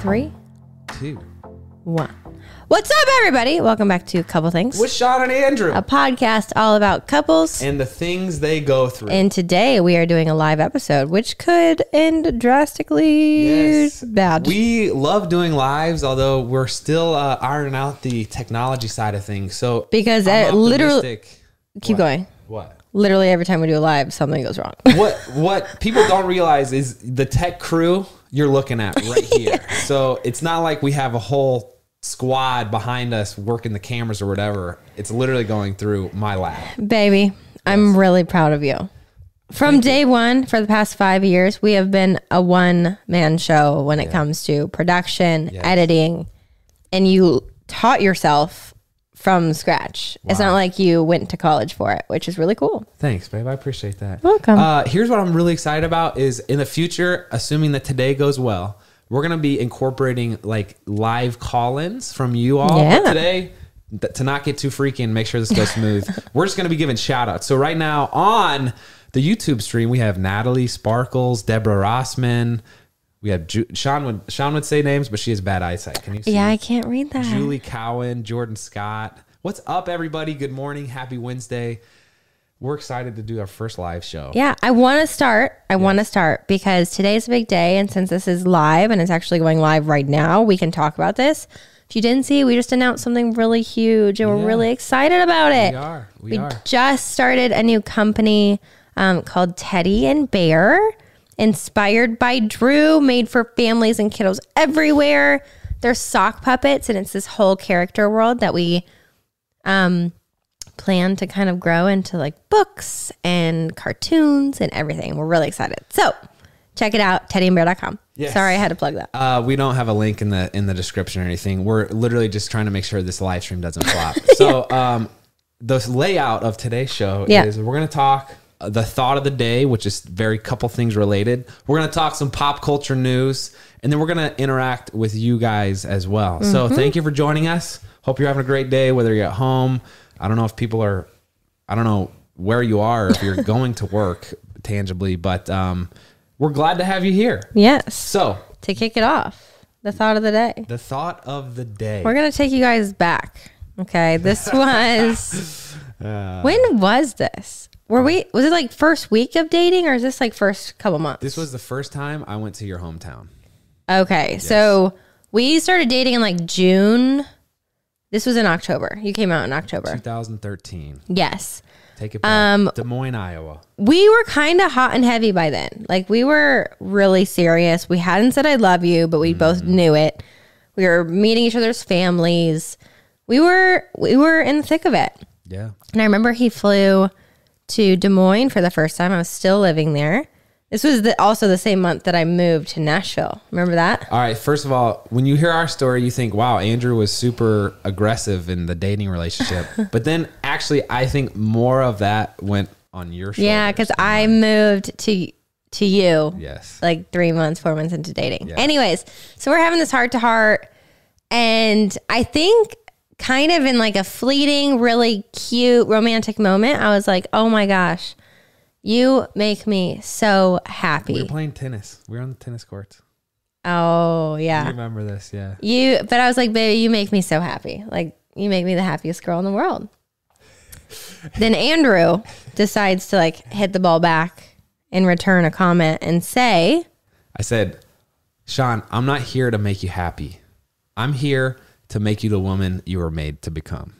Three, Two. one. What's up, everybody? Welcome back to Couple Things, With Shawn and Andrew. a podcast all about couples. and the things they go through. And today we are doing a live episode, which could end drastically Yes. bad. We love doing lives, although we're still uh, ironing out the technology side of things. So Because I'm it literally- optimistic- Keep going. What? Literally every time we do a live, something goes wrong. What? What people don't realize is the tech crew you're looking at right here. So it's not like we have a whole squad behind us working the cameras or whatever. It's literally going through my lap. Baby, I'm really proud of you. From day one, for the past five years, we have been a one man show when it comes to production, Yes. editing, and you taught yourself from scratch. It's not like you went to college for it, which is really cool. Thanks, babe. I appreciate that. Welcome. Uh, here's what I'm really excited about is in the future, assuming that today goes well, we're gonna be incorporating like live call-ins from you all. Yeah. Today, th- to not get too freaky and make sure this goes smooth, we're just gonna be giving shout outs. So right now on the YouTube stream, we have Natalie Sparkles, Deborah Rossman. We have Ju- Shawn would Shawn would say names, but she has bad eyesight. Can you see? Yeah, I can't read that. Julie Cowan, Jordan Scott. What's up, everybody? Good morning. Happy Wednesday. We're excited to do our first live show. Yeah, I want to start. I want to start because today's a big day. And since this is live and it's actually going live right now, we can talk about this. If you didn't see, we just announced something really huge and we're really excited about it. We are. We, We are. just started a new company um, called Teddy and Bear, inspired by Drew, made for families and kiddos everywhere. They're sock puppets, and it's this whole character world that we um, plan to kind of grow into like books and cartoons and everything. We're really excited. So check it out, teddyandbear.com. Yes. Sorry, I had to plug that. Uh, we don't have a link in the in the description or anything. We're literally just trying to make sure this live stream doesn't flop. So, um, the layout of today's show Yeah. is we're going to talk the thought of the day, which is very couple things related. We're going to talk some pop culture news, and then we're going to interact with you guys as well. So, Mm-hmm. thank you for joining us. Hope you're having a great day, whether you're at home. I don't know if people are, I don't know where you are, if you're going to work tangibly, but um, we're glad to have you here. Yes. So, To kick it off, the thought of the day. the thought of the day. We're gonna take you guys back. Okay, this was when was this? Were we? Was it like first week of dating, or is this like first couple months? This was the first time I went to your hometown. okay. So we started dating in like June. This was in October. You came out in October. 2013. Yes, Take it back. Um, Des Moines, Iowa. we were kind of hot and heavy by then. Like we were really serious. We hadn't said I love you, but we both knew it. We were meeting each other's families. We were we were in the thick of it. Yeah. And I remember he flew to Des Moines for the first time. I was still living there. This was the, also the same month that I moved to Nashville. Remember that? All right. First of all, when you hear our story, you think, wow, Andrew was super aggressive in the dating relationship. but then actually, I think more of that went on your shoulders. Yeah, because I moved to to you Yes. like three months, four months into dating. Yeah. Anyways, so we're having this heart to heart, and I think kind of in like a fleeting, really cute, romantic moment, I was like, "Oh my gosh, you make me so happy. We happy." were playing tennis. We were on the tennis courts. oh You yeah, remember this? Yeah. you. But I was like, "Baby, you make me so happy. Like you make me the happiest girl in the world." then Andrew decides to like hit the ball back and return a comment and say. I said, Shawn, I'm not here to make you happy. I'm here to make you the woman you were made to become.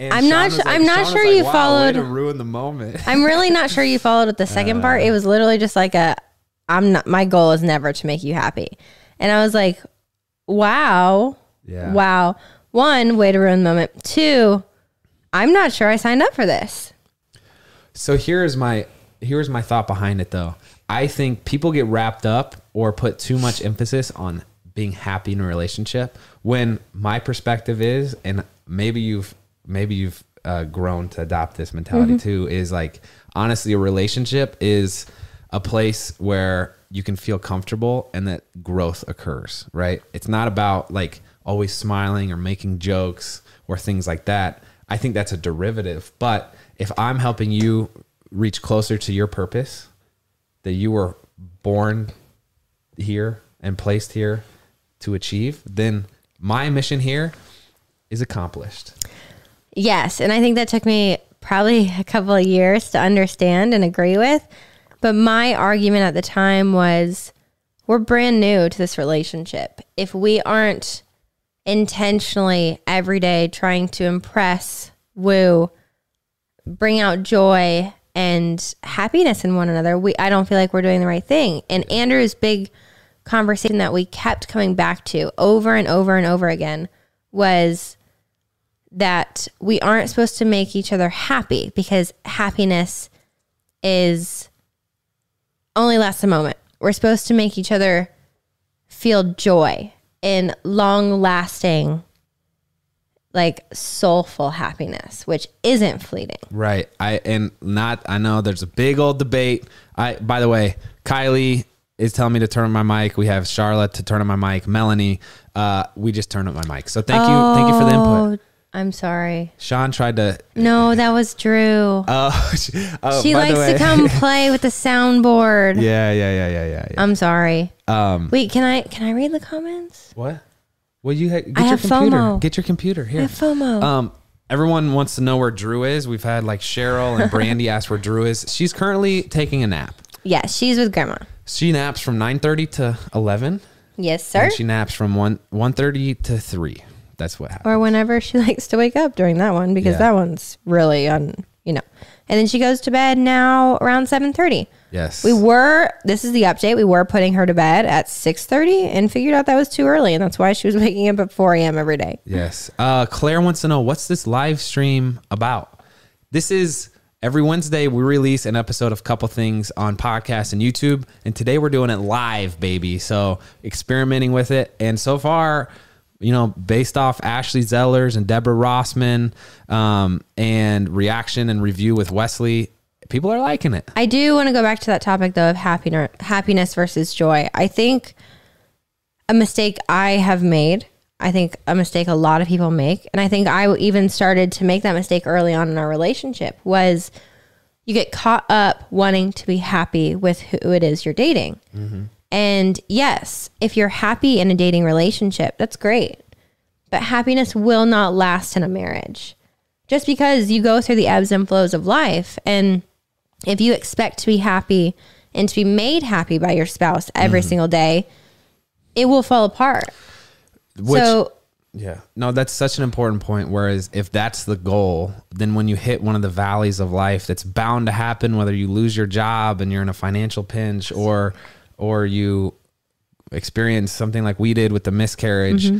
And I'm not Shawn was su- I'm not Shawn sure like, you wow, followed- Way to ruin the moment. I'm really not sure you followed with the second Uh. part. It was literally just like a I'm not my goal is never to make you happy. And I was like, wow. Yeah. Wow. One, way to ruin the moment. Two, I'm not sure I signed up for this. So here's my here's my thought behind it though. I think people get wrapped up or put too much emphasis on being happy in a relationship when my perspective is and maybe you've maybe you've uh, grown to adopt this mentality too is like honestly a relationship is a place where you can feel comfortable and that growth occurs, right? It's not about like always smiling or making jokes or things like that. I think that's a derivative. But if I'm helping you reach closer to your purpose that you were born here and placed here to achieve, then my mission here is accomplished. Yes, and I think that took me probably a couple of years to understand and agree with. But my argument at the time was we're brand new to this relationship. If we aren't intentionally every day trying to impress, woo, bring out joy and happiness in one another, we I don't feel like we're doing the right thing. And Andrew's big conversation that we kept coming back to over and over and over again was that we aren't supposed to make each other happy because happiness is only lasts a moment. We're supposed to make each other feel joy in long lasting, like soulful happiness, which isn't fleeting. Right. I and not I know there's a big old debate. I by the way, Kylie is telling me to turn on my mic. We have Charlotte to turn on my mic. Melanie, uh, we just turned up my mic. So thank you, thank you for the input. Oh, I'm sorry. Shawn tried to. No, that was Drew. Oh, she, oh, she by the likes to come play with the soundboard. yeah, yeah, yeah, yeah, yeah. yeah. I'm sorry. Um, Wait, can I can I read the comments? what? Well, you ha- get I your have computer. FOMO. Get your computer here. I have FOMO. Um, everyone wants to know where Drew is. We've had like Cheryl and Brandy ask where Drew is. She's currently taking a nap. yes, she's with grandma. She naps from 9:30 to 11. Yes, sir. And she naps from 1 1:30 to 3. That's what happens. or whenever she likes to wake up during that one because Yeah. that one's really on, you know. And then she goes to bed now around 7:30. yes. We were this is the update. We were putting her to bed at 6:30 and figured out that was too early and that's why she was waking up at 4 a.m. every day. Yes. Uh, Claire wants to know what's this live stream about? This is every Wednesday we release an episode of Couple Things on podcast and YouTube, and today we're doing it live, baby. So experimenting with it, and so far, you know, based off Ashley Zellers and Deborah Rossman, um, and reaction and review with Wesley, people are liking it. I do want to go back to that topic though of happiness happiness versus joy. I think a mistake I have made, I think a mistake a lot of people make, and I think I even started to make that mistake early on in our relationship was you get caught up wanting to be happy with who it is you're dating. And yes, if you're happy in a dating relationship, that's great. But happiness will not last in a marriage. Just because you go through the ebbs and flows of life and if you expect to be happy and to be made happy by your spouse every mm-hmm. single day, it will fall apart. Which, so Yeah. No, that's such an important point. Whereas if that's the goal, then when you hit one of the valleys of life that's bound to happen, whether you lose your job and you're in a financial pinch or or you experience something like we did with the miscarriage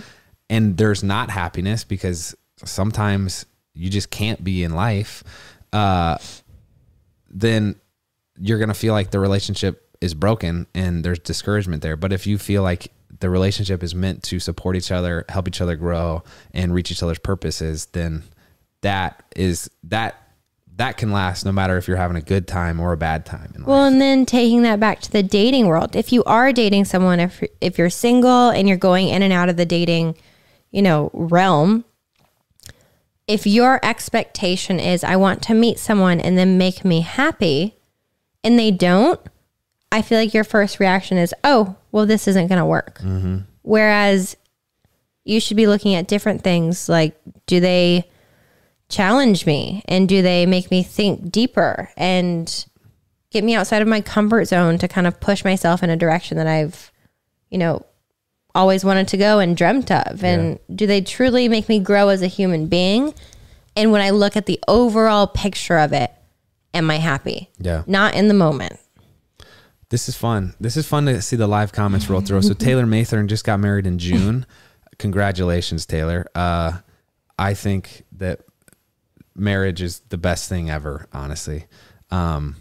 and there's not happiness because sometimes you just can't be in life, uh, then you're going to feel like the relationship is broken and there's discouragement there. But if you feel like the relationship is meant to support each other, help each other grow and reach each other's purposes, then that is that that can last no matter if you're having a good time or a bad time in life. Well, and then taking that back to the dating world. If you are dating someone, if if you're single and you're going in and out of the dating, you know, realm, if your expectation is I want to meet someone and then make me happy, and they don't, I feel like your first reaction is, "Oh, well this isn't going to work." Mm-hmm. Whereas you should be looking at different things like do they challenge me and do they make me think deeper and get me outside of my comfort zone to kind of push myself in a direction that I've, you know, always wanted to go and dreamt of? And do they truly make me grow as a human being? And when I look at the overall picture of it, am I happy? Yeah. Not in the moment. This is fun. This is fun to see the live comments roll through. So Taylor Mathern just got married in June. Congratulations, Taylor. Uh, I think that marriage is the best thing ever, honestly. Um,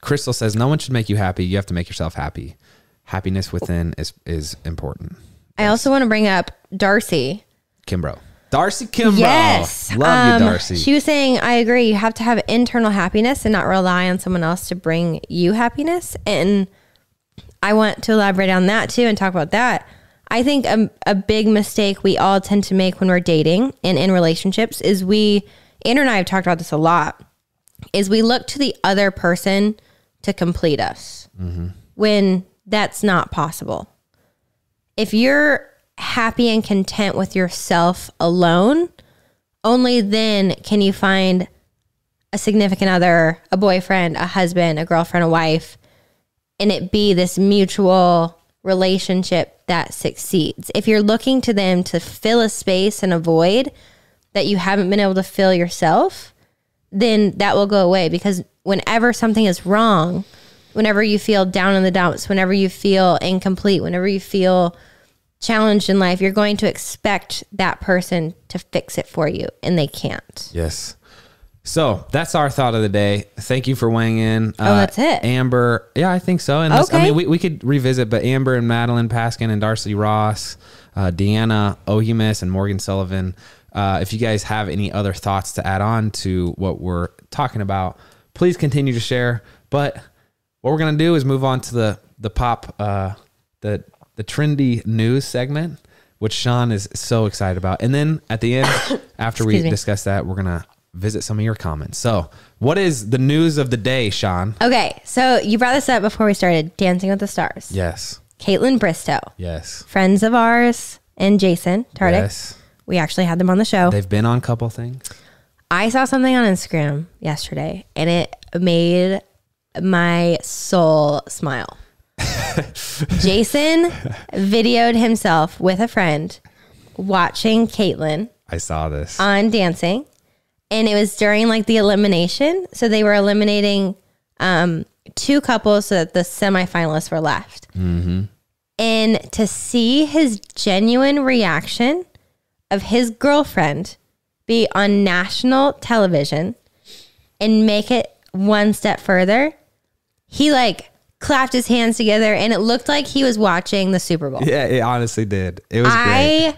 Crystal says no one should make you happy. You have to make yourself happy. Happiness within is is important. I also want to bring up Darcy. Kimbro. Darcy Kimbro. Yes. Love Um, you, Darcy. She was saying, I agree. You have to have internal happiness and not rely on someone else to bring you happiness. And I want to elaborate on that too and talk about that. I think a, a big mistake we all tend to make when we're dating and in relationships is we, Andrew and I have talked about this a lot, is we look to the other person to complete us when that's not possible if you're happy and content with yourself alone, only then can you find a significant other, a boyfriend, a husband, a girlfriend, a wife, and it be this mutual relationship that succeeds. If you're looking to them to fill a space and a void that you haven't been able to fill yourself, then that will go away because whenever something is wrong, whenever you feel down in the dumps, whenever you feel incomplete, whenever you feel challenged in life, you're going to expect that person to fix it for you, and they can't. Yes. So that's our thought of the day. Thank you for weighing in. Oh, that's it? Amber. Yeah, I think so. And this- I mean, we, we could revisit, but Amber and Madeline Paskin and Darcy Ross, uh, Deanna Ohumis and Morgan Sullivan. Uh, if you guys have any other thoughts to add on to what we're talking about, please continue to share. But what we're gonna do is move on to the the pop uh, the the trendy news segment, which Shawn is so excited about. And then at the end, after we me. discuss that, we're gonna visit some of your comments. So, what is the news of the day, Shawn? Okay, so you brought this up before we started Dancing with the Stars. Yes, Kaitlyn Bristowe, yes, friends of ours, and Jason Tartick. yes. We actually had them on the show. They've been on a couple things. I saw something on Instagram yesterday and it made my soul smile. Jason videoed himself with a friend watching Kaitlyn I saw this. on dancing and it was during like the elimination. So they were eliminating um, two couples so that the semifinalists were left. And to see his genuine reaction of his girlfriend be on national television and make it one step further, he like clapped his hands together and it looked like he was watching the Super Bowl. yeah, it honestly did. It was great. I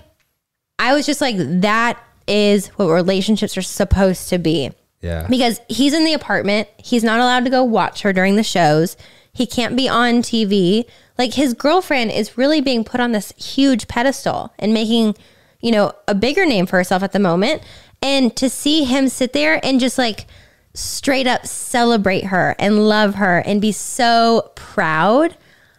I was just like that is what relationships are supposed to be. Yeah. Because he's in the apartment, he's not allowed to go watch her during the shows. He can't be on TV. Like his girlfriend is really being put on this huge pedestal and making, you know, a bigger name for herself at the moment. And to see him sit there and just like straight up celebrate her and love her and be so proud,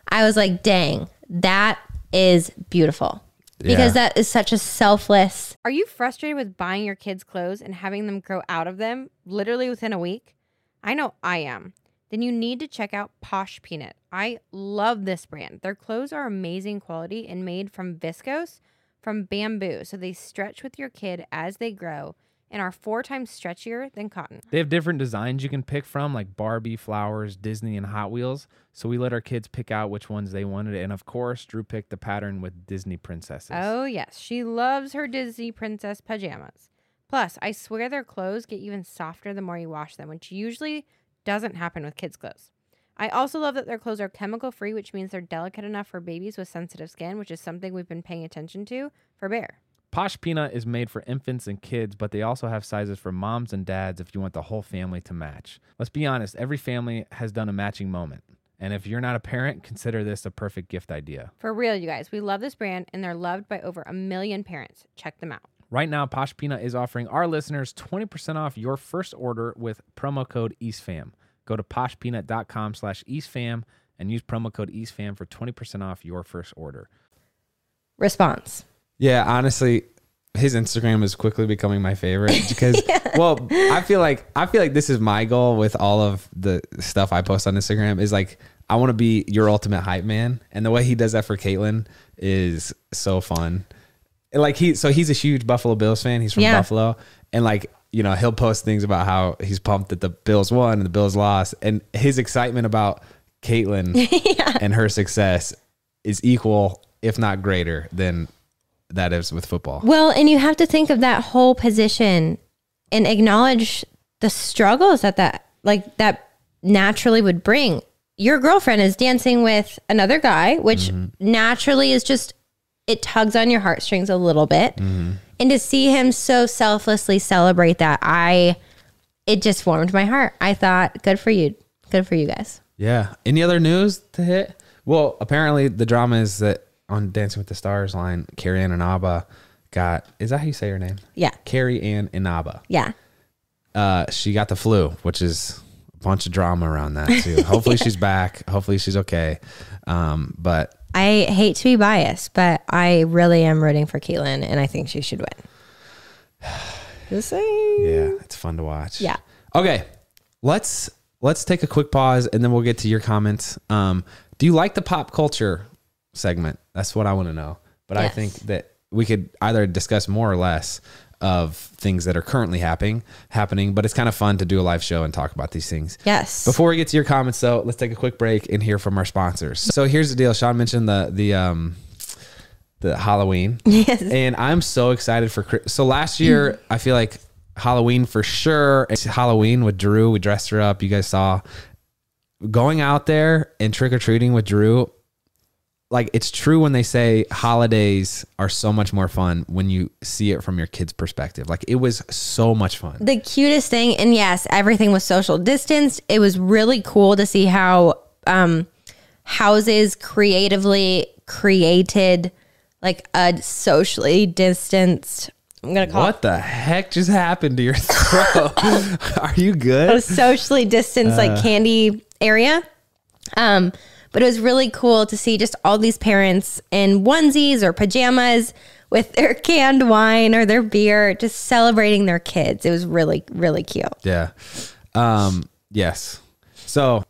I was like, dang, that is beautiful. Because that is such a selfless Are you frustrated with buying your kids clothes and having them grow out of them literally within a week? I know I am. Then you need to check out Posh Peanut. I love this brand. Their clothes are amazing quality and made from viscose from bamboo, so they stretch with your kid as they grow and are four times stretchier than cotton. They have different designs you can pick from, like Barbie, Flowers, Disney, and Hot Wheels. So we let our kids pick out which ones they wanted. And of course, Drew picked the pattern with Disney princesses. Oh, yes. She loves her Disney princess pajamas. Plus, I swear their clothes get even softer the more you wash them, which usually doesn't happen with kids' clothes. I also love that their clothes are chemical free, which means they're delicate enough for babies with sensitive skin, which is something we've been paying attention to for Bear. Posh Peanut is made for infants and kids, but they also have sizes for moms and dads if you want the whole family to match. Let's be honest, every family has done a matching moment. And if you're not a parent, consider this a perfect gift idea. For real, you guys, we love this brand and they're loved by over a million parents. Check them out. Right now, Posh Peanut is offering our listeners 20% off your first order with promo code EastFam. Go to poshpeanut.com slash EastFam and use promo code EastFam for 20% off your first order. response. Yeah, honestly, his Instagram is quickly becoming my favorite because well, I feel like I feel like this is my goal with all of the stuff I post on Instagram is like I want to be your ultimate hype man. And the way he does that for Kaitlyn is so fun. And like he so he's a huge Buffalo Bills fan. He's from Yeah. Buffalo. And like you know, he'll post things about how he's pumped that the Bills won and the Bills lost, and his excitement about Kaitlyn and her success is equal, if not greater, than that is with football. Well, and you have to think of that whole position and acknowledge the struggles that that like that naturally would bring. Your girlfriend is dancing with another guy, which mm-hmm. naturally is just it tugs on your heartstrings a little bit. Mm-hmm. And to see him so selflessly celebrate that, I it just warmed my heart. I thought, good for you. Good for you guys. Yeah. Any other news to hit? Well, apparently the drama is that on Dancing with the Stars line, Carrie Ann Inaba got is that how you say her name? Yeah. Carrie Ann Inaba. Yeah. Uh, she got the flu, which is a bunch of drama around that too. Hopefully she's back. Hopefully she's okay. Um, but I hate to be biased, but I really am rooting for Kaitlyn and I think she should win. Just saying. yeah, it's fun to watch. Yeah. Okay, let's let's take a quick pause and then we'll get to your comments. Um, do you like the pop culture segment? That's what I want to know. But I think that we could either discuss more or less of things that are currently happening happening, but it's kind of fun to do a live show and talk about these things. Yes. Before we get to your comments, though, let's take a quick break and hear from our sponsors. So here's the deal. Shawn mentioned the the um the Halloween, Yes. and I'm so excited for. So last year, I feel like Halloween for sure. It's Halloween with Drew. We dressed her up. You guys saw going out there and trick or treating with Drew. Like it's true when they say holidays are so much more fun when you see it from your kid's perspective. Like it was so much fun. the cutest thing and yes everything was social distanced it was really cool to see how um houses creatively created like a socially distanced i'm gonna call What the heck just happened to your throat? Are you good? a socially distanced like candy area um but it was really cool to see just all these parents in onesies or pajamas with their canned wine or their beer just celebrating their kids it was really really cute Yeah. Um, yes. So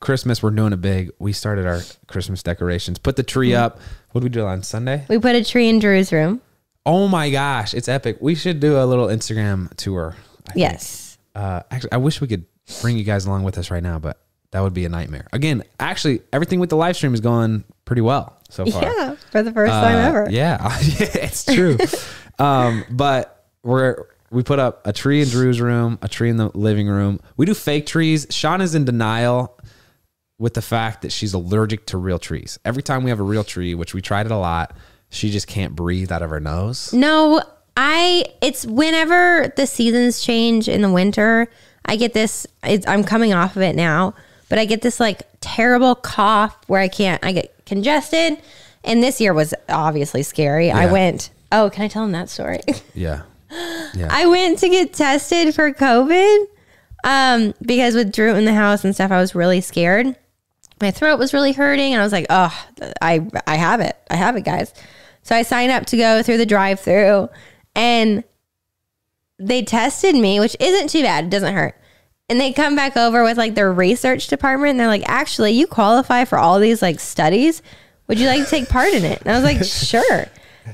Christmas, we're doing it big. We started our Christmas decorations, put the tree up. What did we do on Sunday? we put a tree in drew's room Oh my gosh, it's epic. We should do a little Instagram tour. I yes Uh, actually, I wish we could bring you guys along with us right now, but that would be a nightmare. Again, actually, everything with the live stream is going pretty well so far. Yeah, for the first time Uh, ever. Yeah, it's true. um, but we're we put up a tree in Drew's room, a tree in the living room. We do fake trees. Shawn is in denial with the fact that she's allergic to real trees. Every time we have a real tree, which we tried it a lot, she just can't breathe out of her nose. No, I. It's whenever the seasons change in the winter, I get this. It's, I'm coming off of it now, but I get this like terrible cough where I can't. I get congested, and this year was obviously scary. I went. Oh, can I tell them that story? Yeah. Yeah. I went to get tested for COVID um, because with Drew in the house and stuff, I was really scared. My throat was really hurting, and I was like, "Oh, I I have it. I have it, guys." So I signed up to go through the drive-through, and they tested me, which isn't too bad. It doesn't hurt. And they come back over with like their research department, and they're like, "Actually, you qualify for all these like studies. Would you like to take part in it?" And I was like, "Sure."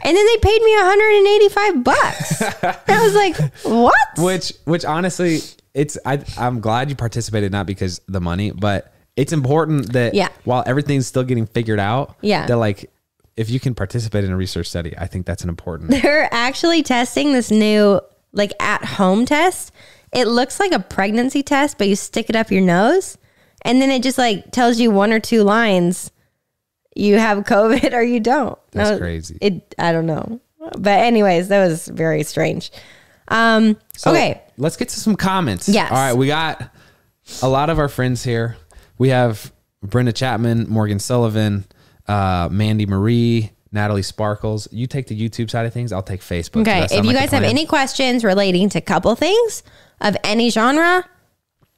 And then they paid me 185 bucks. And I was like, "What?" which which honestly it's I, i'm glad you participated not because the money but it's important that Yeah. while everything's still getting figured out Yeah. that like if you can participate in a research study i think that's an important They're actually testing this new like at home test. It looks like a pregnancy test, but you stick it up your nose and then it just like tells you one or two lines you have COVID or you don't. That's No, crazy. It I don't know. But anyways, that was very strange. Um So, okay. let's get to some comments Yes. all right we got a lot of our friends here we have brenda chapman morgan sullivan uh, mandy marie natalie sparkles you take the youtube side of things i'll take facebook Okay. If you guys have any questions relating to couple things of any genre,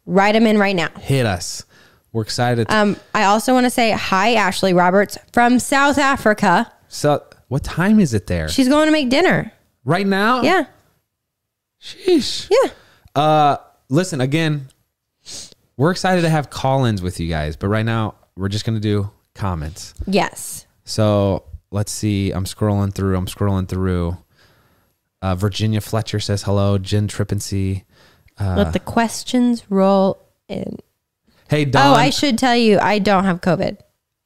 write them in right now. hit us we're excited Um, I also want to say hi, Ashley Roberts from South Africa. so what time is it there She's going to make dinner. right now Yeah. Sheesh. Yeah. Uh, listen again. We're excited to have call-ins with you guys, but right now we're just gonna do comments. Yes. So let's see. I'm scrolling through. I'm scrolling through. Uh, Virginia Fletcher says hello. Jen Trippinsey. Let the questions roll in. Hey, Don. Oh, I should tell you, I don't have COVID.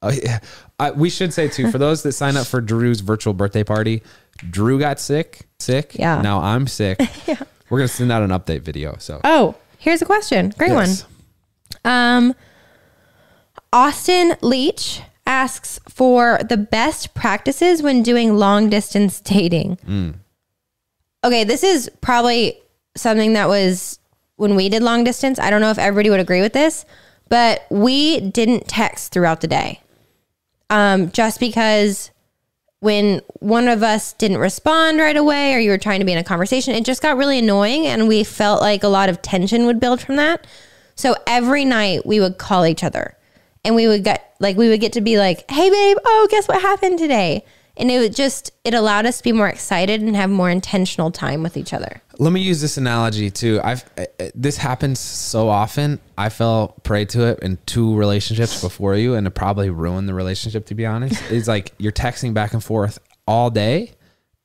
Oh, yeah. I, we should say too for those that sign up for Drew's virtual birthday party, Drew got sick. Sick. Yeah. Now I'm sick. yeah. We're gonna send out an update video. So Oh, here's a question. Great Yes. one. Um, Austin Leach asks for the best practices when doing long distance dating. Mm. Okay, this is probably something that was when we did long distance. I don't know if everybody would agree with this, but we didn't text throughout the day. Um, just because when one of us didn't respond right away or you were trying to be in a conversation, it just got really annoying and we felt like a lot of tension would build from that. So every night we would call each other and we would get like we would get to be like, "Hey babe, oh, guess what happened today?" And it would just it allowed us to be more excited and have more intentional time with each other. let me use this analogy too. I've this happens so often. I fell prey to it in two relationships before you, and it probably ruined the relationship. To be honest, it's like you're texting back and forth all day,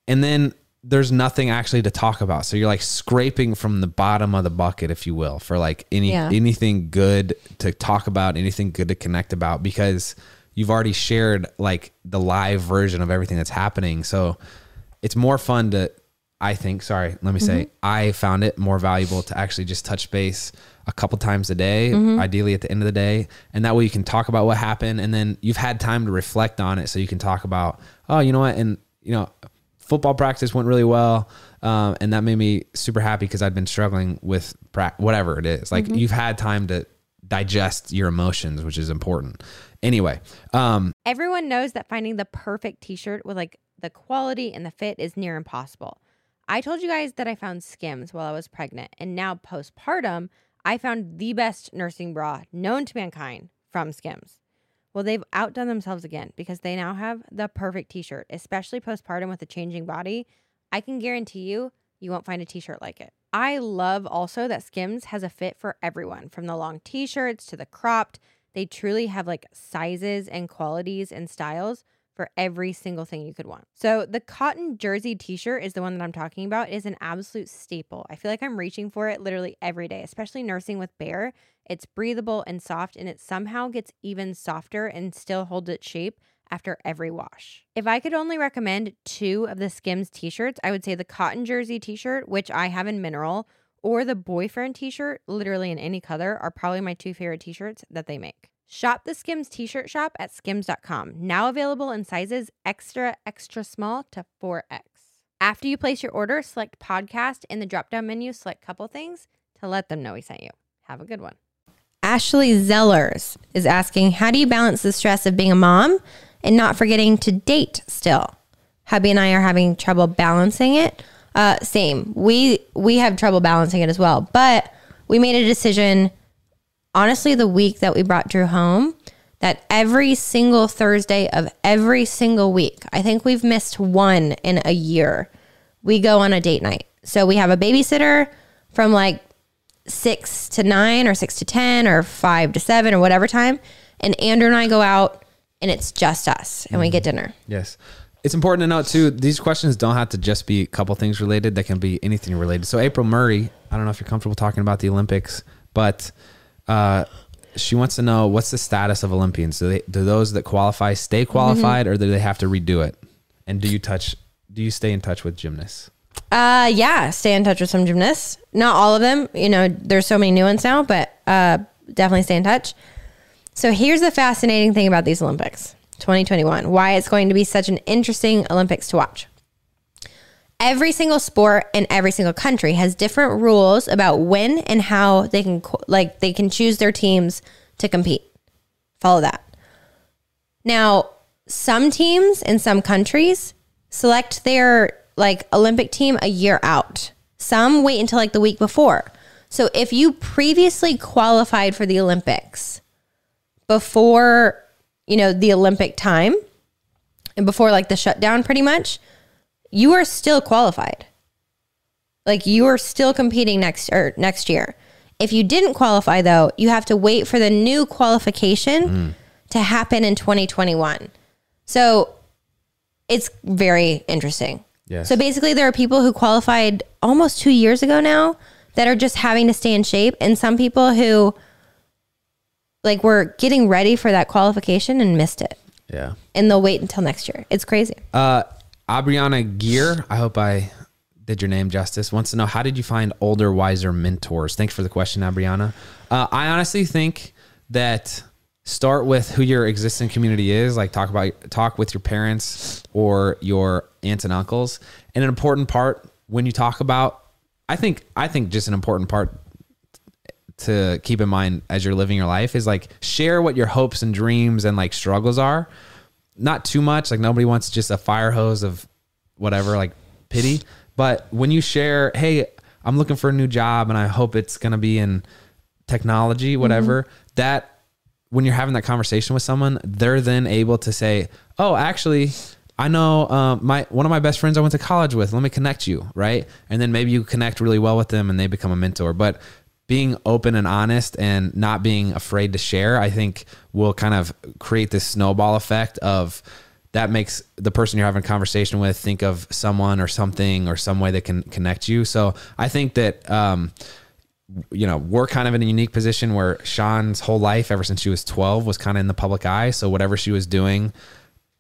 and then there's nothing actually to talk about. So you're like scraping from the bottom of the bucket, if you will, for like any Yeah. anything good to talk about, anything good to connect about, because you've already shared like the live version of everything that's happening. So it's more fun to I think, sorry, let me say, mm-hmm. I found it more valuable to actually just touch base a couple times a day, mm-hmm. ideally at the end of the day. And that way you can talk about what happened and then you've had time to reflect on it. So you can talk about, oh, you know what? And, you know, football practice went really well. Um, and that made me super happy because I'd been struggling with pra- whatever it is. Like you've had time to digest your emotions, which is important. Anyway, um, Everyone knows that finding the perfect t shirt with like the quality and the fit is near impossible. I told you guys that I found Skims while I was pregnant, and now postpartum, I found the best nursing bra known to mankind from Skims. Well, they've outdone themselves again because they now have the perfect t shirt, especially postpartum with a changing body. I can guarantee you, you won't find a t shirt like it. I love also that Skims has a fit for everyone from the long t shirts to the cropped. They truly have like sizes and qualities and styles for every single thing you could want. So the cotton jersey t-shirt is the one that I'm talking about. It is an absolute staple. I feel like I'm reaching for it literally every day, especially nursing with Bear. It's breathable and soft and it somehow gets even softer and still holds its shape after every wash. If I could only recommend two of the Skims t-shirts, I would say the cotton jersey t-shirt, which I have in mineral, or the boyfriend t-shirt, literally in any color, are probably my two favorite t-shirts that they make. Shop the Skims t-shirt shop at skims.com. Now available in sizes extra extra small to 4X. After you place your order, select podcast in the drop-down menu, select couple things to let them know we sent you. Have a good one. Ashley Zellers is asking, how do you balance the stress of being a mom and not forgetting to date still? Hubby and I are having trouble balancing it. Uh, same. We we have trouble balancing it as well. But we made a decision, honestly, the week that we brought Drew home, that every single Thursday of every single week, I think we've missed one in a year, we go on a date night. So we have a babysitter from like six to nine or six to 10 or five to seven or whatever time. And Andrew and I go out and it's just us and we get dinner. Yes. It's important to note too, these questions don't have to just be a couple things related. They can be anything related. So April Murray, I don't know if you're comfortable talking about the Olympics, but uh, she wants to know what's the status of Olympians? Do they do those that qualify stay qualified or do they have to redo it? And do you touch do you stay in touch with gymnasts? Uh, yeah, stay in touch with some gymnasts. Not all of them. You know, there's so many new ones now, but uh, definitely stay in touch. So here's the fascinating thing about these Olympics 2021, why it's going to be such an interesting Olympics to watch. Every single sport in every single country has different rules about when and how they can like they can choose their teams to compete. Follow that. Now, some teams in some countries select their like Olympic team a year out. Some wait until like the week before. So if you previously qualified for the Olympics before, you know, the Olympic time and before like the shutdown pretty much, you are still qualified. Like you are still competing next or next year. If you didn't qualify though, you have to wait for the new qualification mm. to happen in 2021. So it's very interesting. Yes. So basically, there are people who qualified almost two years ago now that are just having to stay in shape, and some people who like were getting ready for that qualification and missed it, yeah. and they'll wait until next year. It's crazy. Uh, Abriana Gear, I hope I did your name justice, wants to know how did you find older, wiser mentors? Thanks for the question, Abriana. Uh, I honestly think that start with who your existing community is. Like talk about talk with your parents or your aunts and uncles. And an important part when you talk about, I think I think just an important part to keep in mind as you're living your life is like share what your hopes and dreams and like struggles are not too much. Like nobody wants just a fire hose of whatever, like pity. But when you share, hey, I'm looking for a new job and I hope it's going to be in technology, whatever, mm-hmm. that when you're having that conversation with someone, they're then able to say, oh, actually, I know um, my one of my best friends I went to college with. Let me connect you, right? And then maybe you connect really well with them and they become a mentor. But being open and honest and not being afraid to share, I think will kind of create this snowball effect of that makes the person you're having a conversation with think of someone or something or some way that can connect you. So I think that, um, you know, we're kind of in a unique position where Shawn's whole life, ever since she was 12, was kind of in the public eye. So whatever she was doing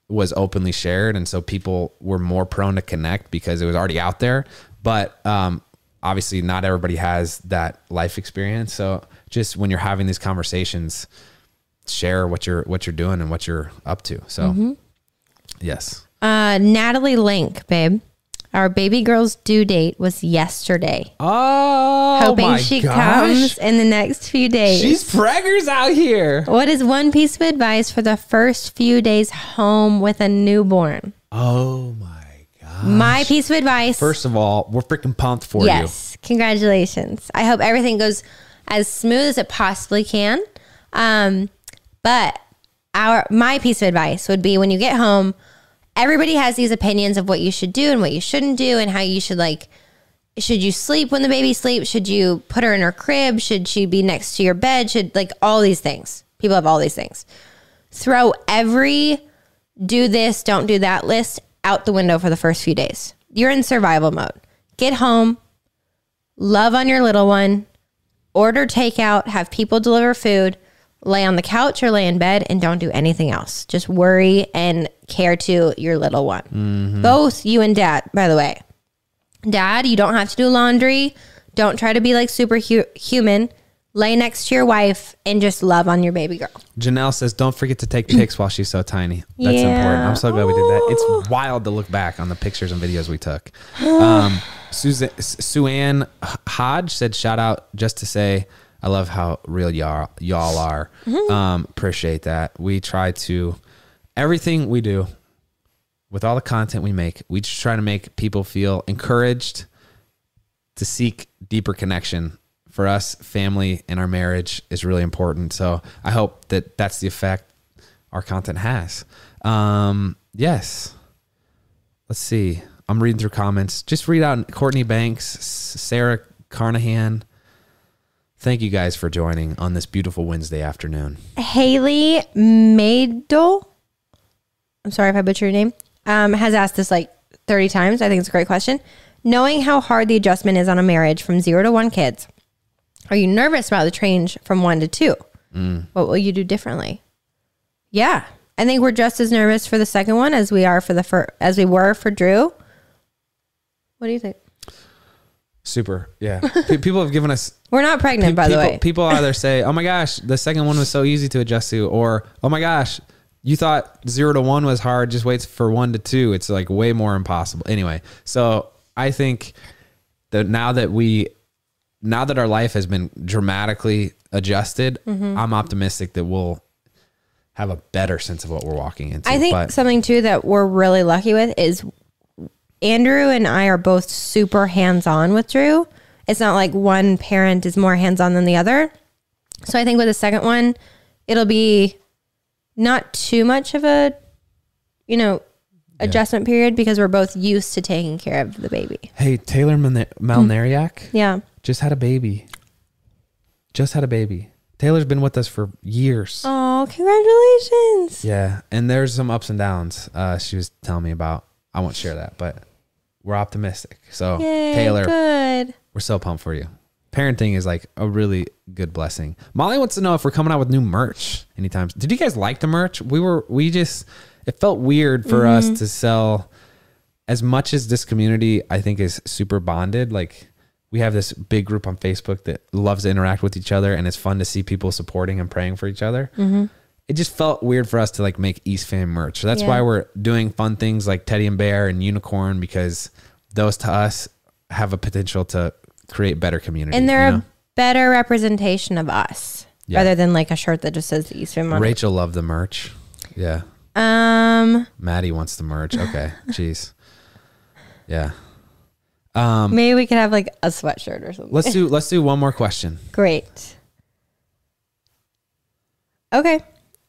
was openly shared. And so people were more prone to connect because it was already out there. But um, obviously not everybody has that life experience. So just when you're having these conversations, share what you're what you're doing and what you're up to. So yes. Uh, Natalie Link, babe. Our baby girl's due date was yesterday. Oh, Hoping she gosh. comes in the next few days. She's preggers out here. what is one piece of advice for the first few days home with a newborn? Oh my god. My piece of advice. First of all, we're freaking pumped for you. yes, congratulations. I hope everything goes as smooth as it possibly can. Um, but our my piece of advice would be when you get home, everybody has these opinions of what you should do and what you shouldn't do and how you should like should you sleep when the baby sleeps? Should you put her in her crib? Should she be next to your bed? Should like all these things. People have all these things. Throw every do this, don't do that list out the window for the first few days. You're in survival mode. Get home, love on your little one, order takeout, have people deliver food, lay on the couch or lay in bed, and don't do anything else. Just worry and care to your little one. Both you and dad, by the way. Dad, you don't have to do laundry. Don't try to be like superhuman. Lay next to your wife and just love on your baby girl. Janelle says, "Don't forget to take pics while she's so tiny." That's Yeah. important. I'm so glad we did that. It's wild to look back on the pictures and videos we took. Um, Susan, Sue Hodge said, "Shout out just to say." I love how real y'all y'all are. Um, appreciate that. We try to everything we do with all the content we make. We just try to make people feel encouraged to seek deeper connection. For us, family and our marriage is really important. So I hope that that's the effect our content has. Um, yes. Let's see. I'm reading through comments. Just read out Courtney Banks, Sarah Carnahan. Thank you guys for joining on this beautiful Wednesday afternoon. Haley Maidel, I'm sorry if I butcher your name, um, has asked this like 30 times. I think it's a great question. Knowing how hard the adjustment is on a marriage from zero to one kids, are you nervous about the change from one to two? What will you do differently? Yeah, I think we're just as nervous for the second one as we are for the fir- as we were for Drew. What do you think? Super. Yeah. Pe- people have given us We're not pregnant, Pe- by people, the way. people either say, "Oh my gosh, the second one was so easy to adjust to," or "Oh my gosh, you thought zero to one was hard. Just wait for one to two. It's like way more impossible." Anyway, so I think that now that we, now that our life has been dramatically adjusted, Mm-hmm. I'm optimistic that we'll have a better sense of what we're walking into. I think but something too that we're really lucky with is Andrew and I are both super hands on with Drew. It's not like one parent is more hands on than the other. So I think with the second one, it'll be not too much of a, you know, adjustment period because we're both used to taking care of the baby. hey, Taylor Malna- Malnariak Yeah. just had a baby. Just had a baby. Taylor's been with us for years. Oh, congratulations. Yeah, and there's some ups and downs. Uh, she was telling me about. I won't share that, but we're optimistic. So Yay, Taylor, good. we're so pumped for you. Parenting is like a really good blessing. Molly wants to know if we're coming out with new merch anytime. Did you guys like the merch? We were we just it felt weird for us mm-hmm. to sell as much as this community I think is super bonded. Like we have this big group on Facebook that loves to interact with each other and it's fun to see people supporting and praying for each other. Mm-hmm. It just felt weird for us to like make East Fam merch. So that's Yeah. why we're doing fun things like Teddy and Bear and Unicorn because those to us have a potential to create better community. And they're you know? a better representation of us Yeah. rather than like a shirt that just says the on. Rachel loved the merch. Yeah. Um, Maddie wants the merch. Okay. Jeez. Yeah. Um, maybe we could have like a sweatshirt or something. let's do let's do one more question. Great. Okay.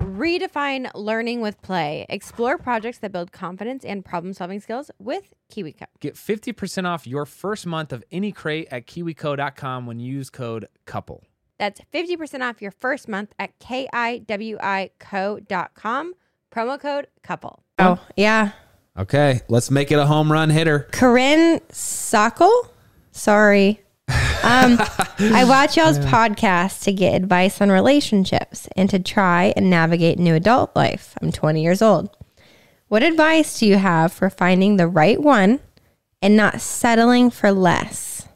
Redefine learning with play. Explore projects that build confidence and problem solving skills with KiwiCo. Get 50% off your first month of any crate at kiwico.com when you use code COUPLE. That's 50% off your first month at kiwico.com. Promo code couple. Oh, yeah. Okay, let's make it a home run hitter. Corinne Sockel? Sorry. Um, I watch y'all's podcast to get advice on relationships and to try and navigate new adult life. I'm 20 years old. What advice do you have for finding the right one and not settling for less?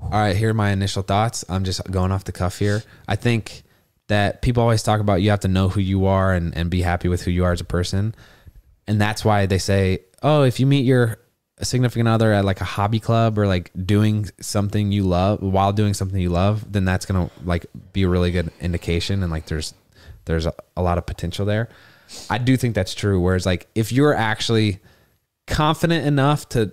All right, here are my initial thoughts. I'm just going off the cuff here. I think that people always talk about you have to know who you are and, and be happy with who you are as a person. And that's why they say, oh, if you meet your significant other at like a hobby club or like doing something you love while doing something you love, then that's gonna like be a really good indication. And like there's there's a, a lot of potential there. I do think that's true. Whereas like if you're actually confident enough to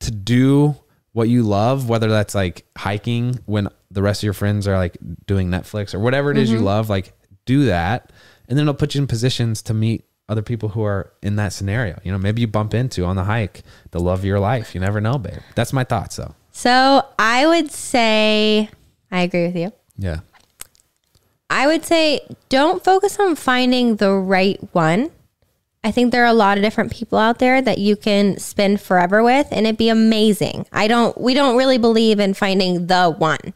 to do what you love, whether that's like hiking when the rest of your friends are like doing Netflix or whatever it is you mm-hmm. love, like do that. And then it'll put you in positions to meet other people who are in that scenario. You know, maybe you bump into on the hike the love of your life. You never know, babe. That's my thoughts though. So I would say, I agree with you. Yeah. I would say don't focus on finding the right one. I think there are a lot of different people out there that you can spend forever with and it'd be amazing. I don't we don't really believe in finding the one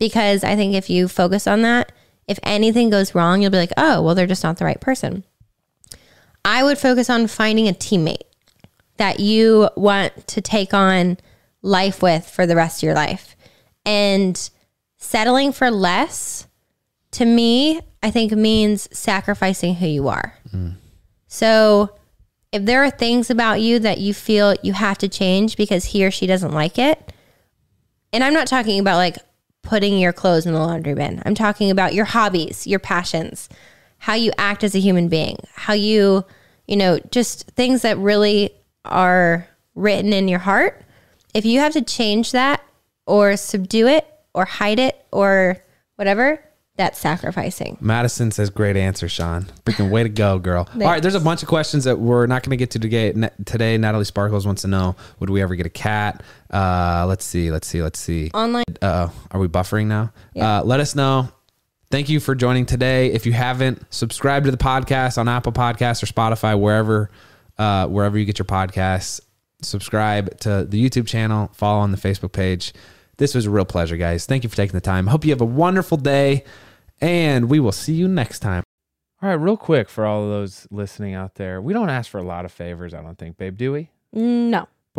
because I think if you focus on that, if anything goes wrong, you'll be like, "Oh, well they're just not the right person." I would focus on finding a teammate that you want to take on life with for the rest of your life. And settling for less to me, I think means sacrificing who you are. Mm. So if there are things about you that you feel you have to change because he or she doesn't like it, and I'm not talking about like putting your clothes in the laundry bin. I'm talking about your hobbies, your passions, how you act as a human being, how you, you know, just things that really are written in your heart. if you have to change that or subdue it or hide it or whatever, that's sacrificing. Madison says, "Great answer, Shawn. Freaking way to go, girl." All right, there's a bunch of questions that we're not going to get to today. Today, Natalie Sparkles wants to know: Would we ever get a cat? Uh, let's see, let's see, let's see. Online. Uh, are we buffering now? Uh, let us know. Thank you for joining today. If you haven't subscribed to the podcast on Apple Podcasts or Spotify, wherever uh, wherever you get your podcasts, subscribe to the YouTube channel, follow on the Facebook page. This was a real pleasure, guys. Thank you for taking the time. Hope you have a wonderful day, and we will see you next time. All right, real quick for all of those listening out there, we don't ask for a lot of favors, I don't think, babe, do we? No.